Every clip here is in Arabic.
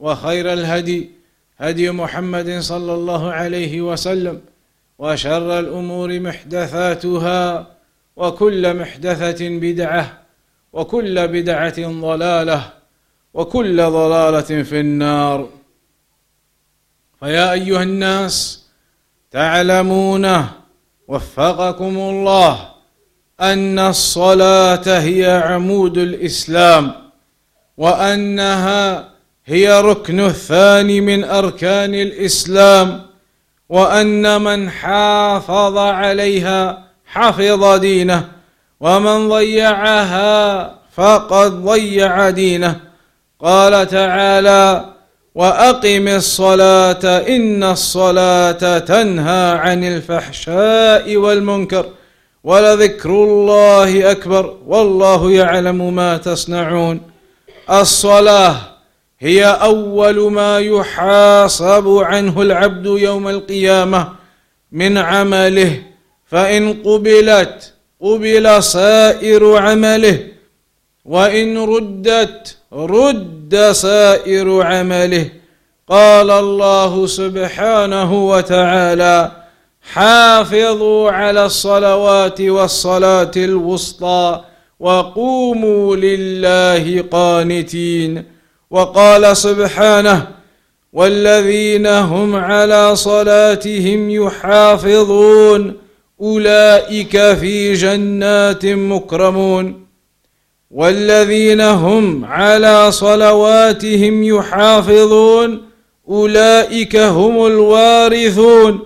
وخير الهدي هدي محمد صلى الله عليه وسلم وشر الأمور محدثاتها وكل محدثة بدعة وكل بدعة ضلالة وكل ضلالة في النار. فيا أيها الناس تعلمون وفقكم الله أن الصلاة هي عمود الإسلام وأنها هي ركن الثاني من أركان الإسلام وأن من حافظ عليها حفظ دينه ومن ضيعها فقد ضيع دينه. قال تعالى وأقم الصلاة إن الصلاة تنهى عن الفحشاء والمنكر ولذكر الله أكبر والله يعلم ما تصنعون. الصلاة هي أول ما يحاسب عنه العبد يوم القيامة من عمله فإن قبلت قبل سائر عمله وإن ردت رد سائر عمله. قال الله سبحانه وتعالى حافظوا على الصلوات والصلاة الوسطى وقوموا لله قانتين. وقال سبحانه والذين هم على صلاتهم يحافظون أولئك في جنات مكرمون والذين هم على صلواتهم يحافظون أولئك هم الوارثون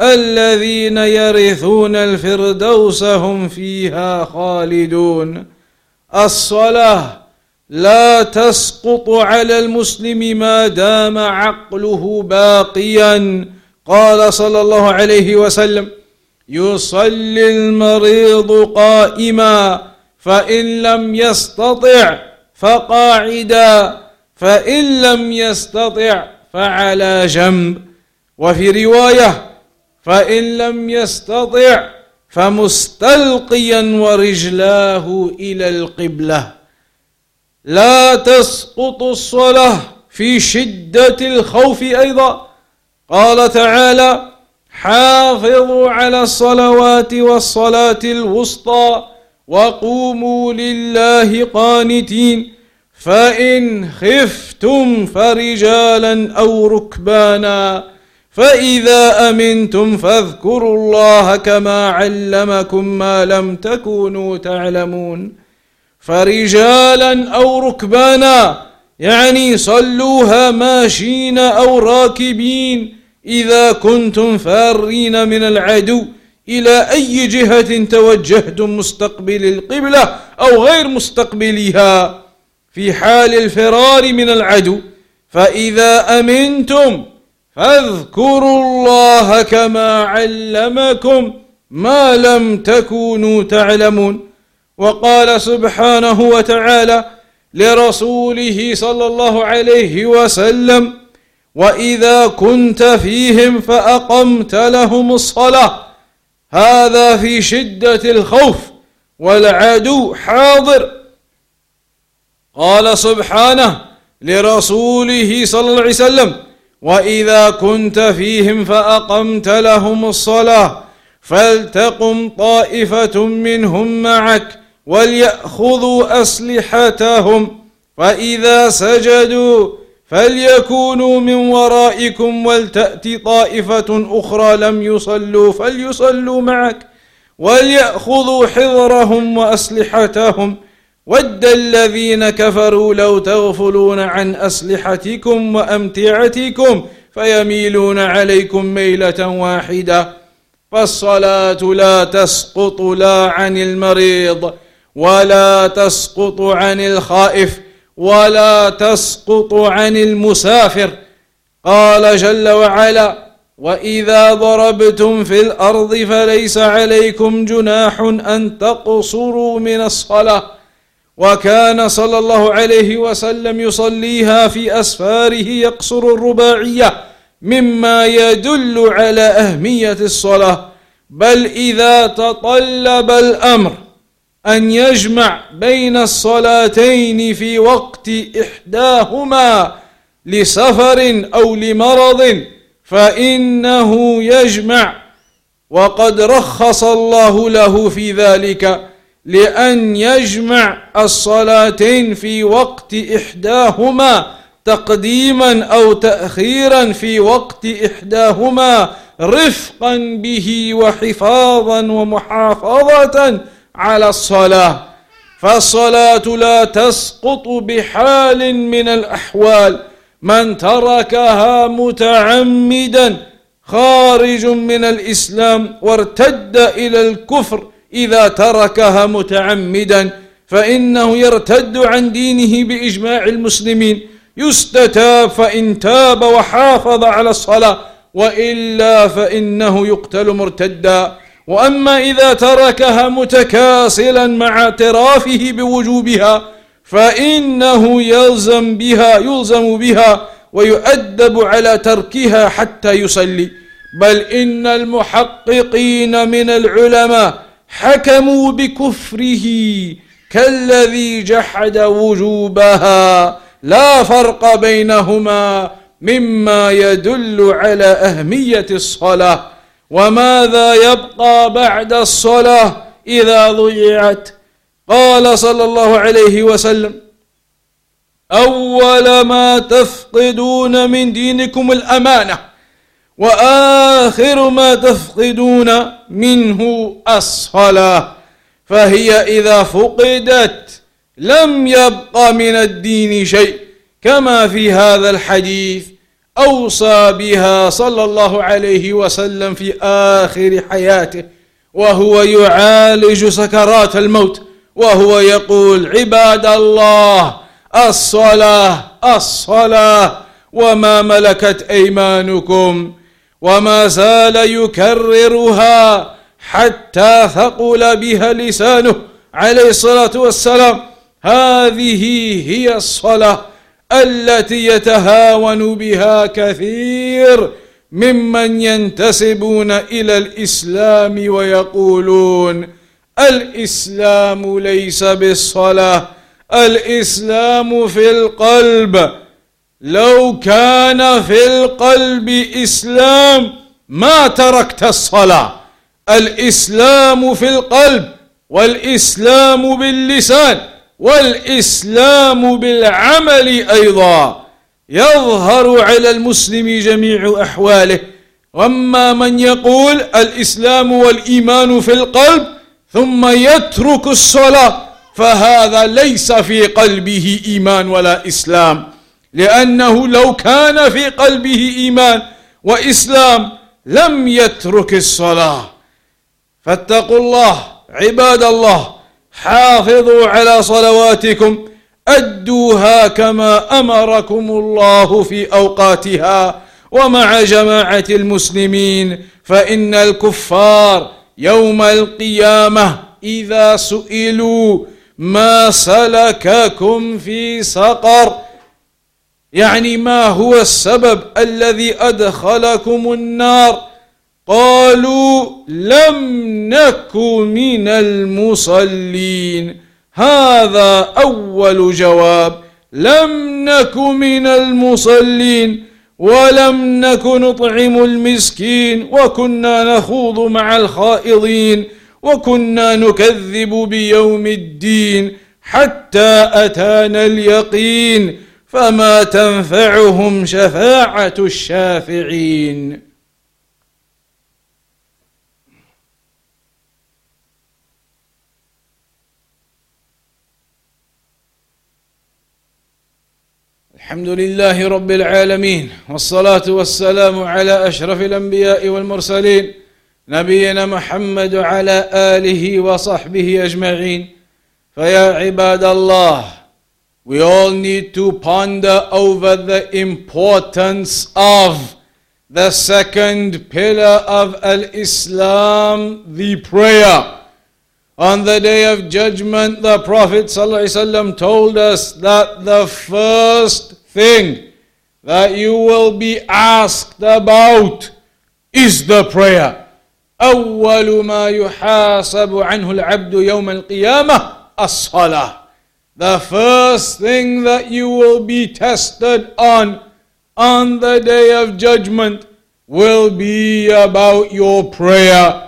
الذين يرثون الفردوس هم فيها خالدون الصلاة لا تسقط على المسلم ما دام عقله باقيا. قال صلى الله عليه وسلم يصلي المريض قائما فإن لم يستطع فقاعدا فإن لم يستطع فعلى جنب. وفي رواية فإن لم يستطع فمستلقيا ورجلاه إلى القبلة. لا تسقط الصلاة في شدة الخوف أيضا. قال تعالى حافظوا على الصلوات والصلاة الوسطى وقوموا لله قانتين فإن خفتم فرجالا أو ركبانا فإذا أمنتم فاذكروا الله كما علمكم ما لم تكونوا تعلمون. فرجالا أو ركبانا يعني صلوها ماشين أو راكبين إذا كنتم فارين من العدو إلى أي جهة توجهتم مستقبل القبلة أو غير مستقبلها. في حال الفرار من العدو فإذا أمنتم فاذكروا الله كما علمكم ما لم تكونوا تعلمون. وقال سبحانه وتعالى لرسوله صلى الله عليه وسلم وإذا كنت فيهم فأقمت لهم الصلاة. هذا في شدة الخوف والعدو حاضر. قال سبحانه لرسوله صلى الله عليه وسلم وإذا كنت فيهم فأقمت لهم الصلاة فلتقم طائفة منهم معك وليأخذوا أسلحتهم فإذا سجدوا فليكونوا من ورائكم ولتأت طائفة أخرى لم يصلوا فليصلوا معك. وليأخذوا حذرهم وأسلحتهم. ود الذين كفروا لو تغفلون عن أسلحتكم وأمتعتكم فيميلون عليكم ميلة واحدة. فالصلاة لا تسقط لا عن المريض. ولا تسقط عن الخائف ولا تسقط عن المسافر. قال جل وعلا واذا ضربتم في الأرض فليس عليكم جناح ان تقصروا من الصلاه. وكان صلى الله عليه وسلم يصليها في اسفاره يقصر الرباعيه مما يدل على اهميه الصلاه. بل اذا تطلب الامر أن يجمع بين الصلاتين في وقت إحداهما لسفر أو لمرض فإنه يجمع. وقد رخص الله له في ذلك لأن يجمع الصلاتين في وقت إحداهما تقديما أو تأخيرا في وقت إحداهما رفقا به وحفاظا ومحافظة على الصلاة فالصلاة لا تسقط بحال من الأحوال. من تركها متعمدا خارج من الإسلام وارتد إلى الكفر إذا تركها متعمدا فإنه يرتد عن دينه بإجماع المسلمين. يستتاب فإن تاب وحافظ على الصلاة وإلا فإنه يقتل مرتدا. وأما إذا تركها متكاسلا مع اعترافه بوجوبها فإنه يلزم بها يلزم بها ويؤدب على تركها حتى يصلي. بل إن المحققين من العلماء حكموا بكفره كالذي جحد وجوبها. لا فرق بينهما مما يدل على أهمية الصلاة. وماذا يبقى بعد الصلاة إذا ضيعت؟ قال صلى الله عليه وسلم أول ما تفقدون من دينكم الأمانة وآخر ما تفقدون منه الصلاة فهي إذا فقدت لم يبق من الدين شيء كما في هذا الحديث. أوصى بها صلى الله عليه وسلم في آخر حياته وهو يعالج سكرات الموت وهو يقول عباد الله الصلاة الصلاة وما ملكت أيمانكم وما زال يكررها حتى ثقل بها لسانه عليه الصلاة والسلام. هذه هي الصلاة. التي يتهاون بها كثير ممن ينتسبون إلى الإسلام ويقولون الإسلام ليس بالصلاة الإسلام في القلب. لو كان في القلب إسلام ما تركت الصلاة. الإسلام في القلب والإسلام باللسان. والإسلام بالعمل أيضا يظهر على المسلم جميع أحواله. وأما من يقول الإسلام والإيمان في القلب ثم يترك الصلاة فهذا ليس في قلبه إيمان ولا إسلام لأنه لو كان في قلبه إيمان وإسلام لم يترك الصلاة. فاتقوا الله عباد الله حافظوا على صلواتكم أدوها كما أمركم الله في أوقاتها. ومع جماعة المسلمين فإن الكفار يوم القيامة إذا سئلوا ما سلككم في سقر يعني ما هو السبب الذي أدخلكم النار؟ قالوا لم نك من المصلين. هذا أول جواب. لم نك من المصلين. ولم نك نطعم المسكين. وكنا نخوض مع الخائضين. وكنا نكذب بيوم الدين. حتى أتانا اليقين. فما تنفعهم شفاعة الشافعين. الحمد لله رب العالمين والصلاة والسلام على أشرف الأنبياء والمرسلين نبينا محمد على آله وصحبه أجمعين فيا عباد الله we all need to ponder over the importance of the second pillar of al-Islam, the prayer. On the day of judgment, the Prophet ﷺ told us that the first thing that you will be asked about is the prayer. أول ما يحاسب عنه العبد يوم القيامة الصلاة. The first thing that you will be tested on on the day of judgment will be about your prayer.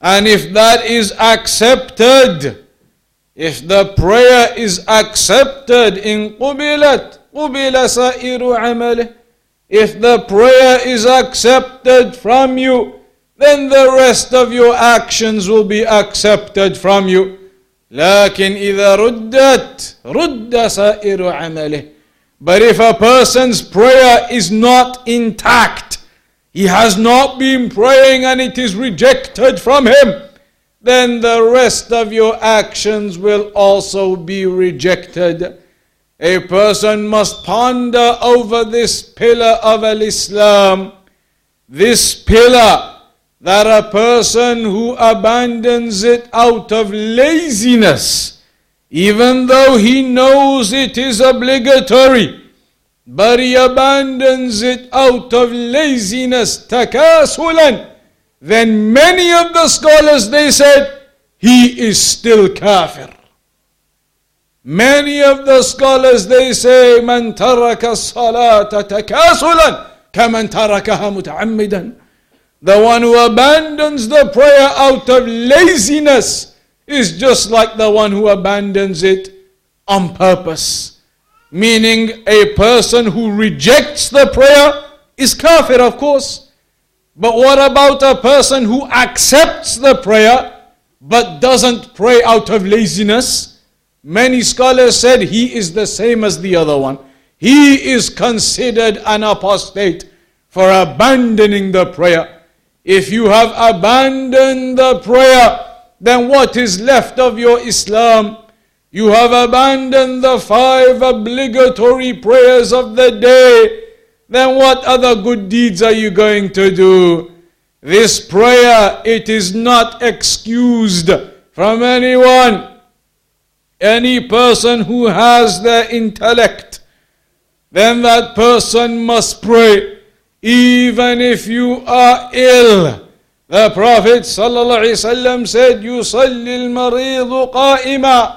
And if that is accepted, if the prayer is accepted in قبلت قبل سائر عمله if the prayer is accepted from you then the rest of your actions will be accepted from you لكن إذا ردت رد سائر عمله but if a person's prayer is not intact he has not been praying and it is rejected from him. Then the rest of your actions will also be rejected. A person must ponder over this pillar of Al Islam, this pillar that a person who abandons it out of laziness, even though he knows it is obligatory, but he abandons it out of laziness, takasulan, then many of the scholars they said he is still kafir. Many of the scholars they say من ترك الصلاة تكاسلا كمن تركها متعمدا The one who abandons the prayer out of laziness is just like the one who abandons it on purpose. Meaning a person who rejects the prayer is kafir of course. But what about a person who accepts the prayer but doesn't pray out of laziness? Many scholars said he is the same as the other one. He is considered an apostate for abandoning the prayer. If you have abandoned the prayer, then what is left of your Islam? You have abandoned the five obligatory prayers of the day. Then what other good deeds are you going to do? This prayer, it is not excused from anyone. Any person who has the intellect, then that person must pray, even if you are ill. The Prophet ﷺ said, يُصَلِّ الْمَرِيضُ قَائِمًا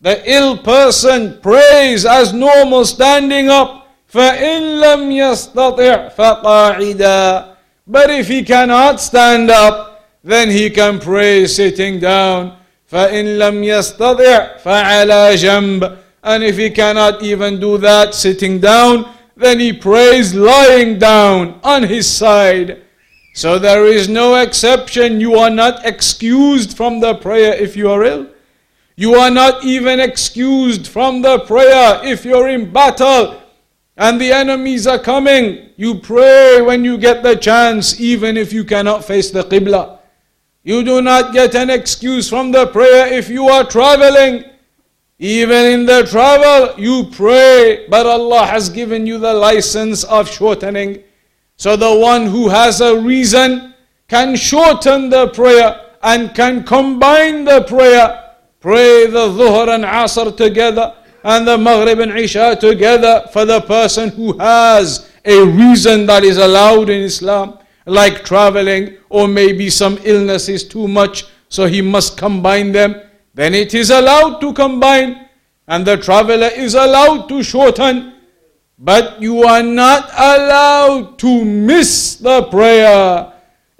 The ill person prays as normal standing up. فَإِن لَمْ يَسْتَطِعْ فَقَاعِدًا But if he cannot stand up, then he can pray sitting down. فإن لم يستطع فعلى جنب and if he cannot even do that sitting down then he prays lying down on his side so there is no exception you are not excused from the prayer if you are ill you are not even excused from the prayer if you're in battle and the enemies are coming you pray when you get the chance even if you cannot face the qibla you do not get an excuse from the prayer if you are traveling. Even in the travel, you pray, but Allah has given you the license of shortening. So the one who has a reason can shorten the prayer and can combine the prayer. Pray the Dhuhr and Asr together and the Maghrib and Isha together for the person who has a reason that is allowed in Islam. like traveling, or maybe some illness is too much, so he must combine them, then it is allowed to combine, and the traveler is allowed to shorten. But you are not allowed to miss the prayer.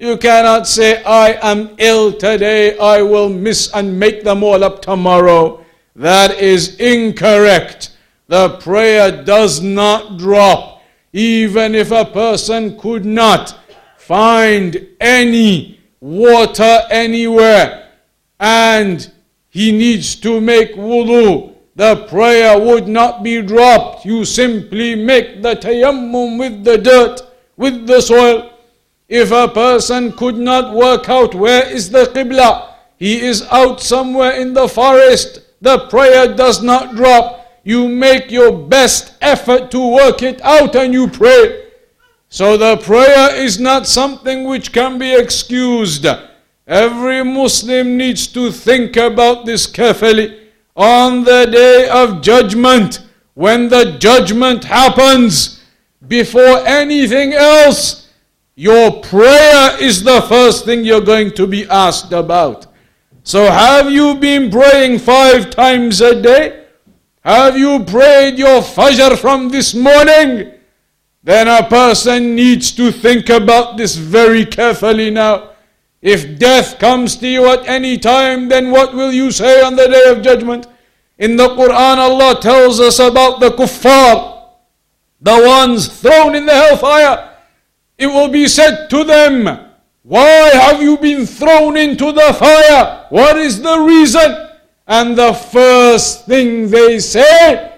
You cannot say, I am ill today, I will miss and make them all up tomorrow. That is incorrect. The prayer does not drop, even if a person could not find any water anywhere and he needs to make wudu. The prayer would not be dropped. You simply make the tayammum with the dirt, with the soil. If a person could not work out where is the Qibla, he is out somewhere in the forest, the prayer does not drop. You make your best effort to work it out and you pray. So the prayer is not something which can be excused. Every Muslim needs to think about this carefully. On the day of judgment, when the judgment happens, before anything else, your prayer is the first thing you're going to be asked about. So, have you been praying five times a day? Have you prayed your Fajr from this morning? Then a person needs to think about this very carefully now. If death comes to you at any time, then what will you say on the day of judgment? In the Quran, Allah tells us about the kuffar, the ones thrown in the hellfire it will be said to them, Why have you been thrown into the fire? What is the reason? And the first thing they say,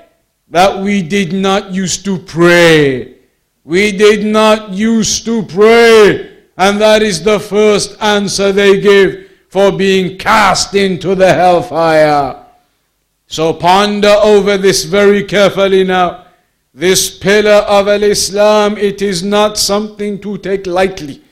that we did not used to pray. We did not used to pray. And that is the first answer they give for being cast into the hellfire. So ponder over this very carefully now. This pillar of Al Islam, it is not something to take lightly.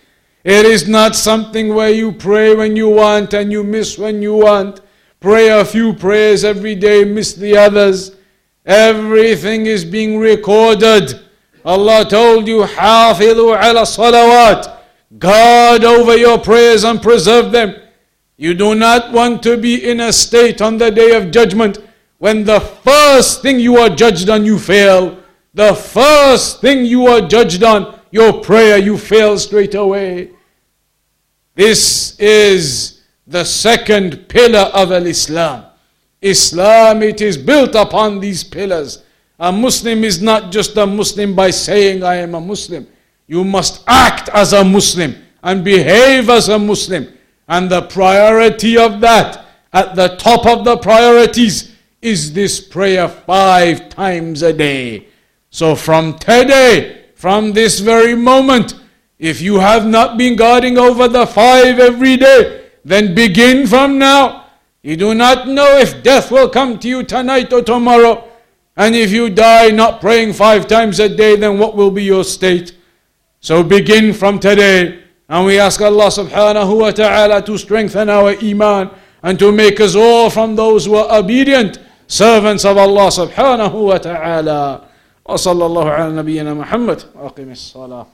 It is not something where you pray when you want and you miss when you want. Pray a few prayers every day, miss the others. Everything is being recorded. Allah told you, حافظوا على الصلوات. Guard over your prayers and preserve them. You do not want to be in a state on the day of judgment when the first thing you are judged on you fail the first thing you are judged on, your prayer, you fail straight away. This is the second pillar of Al Islam. Islam, it is built upon these pillars. A Muslim is not just a Muslim by saying, I am a Muslim. You must act as a Muslim and behave as a Muslim. And the priority of that, at the top of the priorities, is this prayer five times a day. So from today, from this very moment, if you have not been guarding over the five every day, then begin from now. You do not know if death will come to you tonight or tomorrow. And if you die not praying five times a day, then what will be your state? So begin from today. And we ask Allah subhanahu wa ta'ala to strengthen our iman and to make us all from those who are obedient servants of Allah subhanahu wa ta'ala. وصلى الله على نبينا محمد وأقم الصلاة.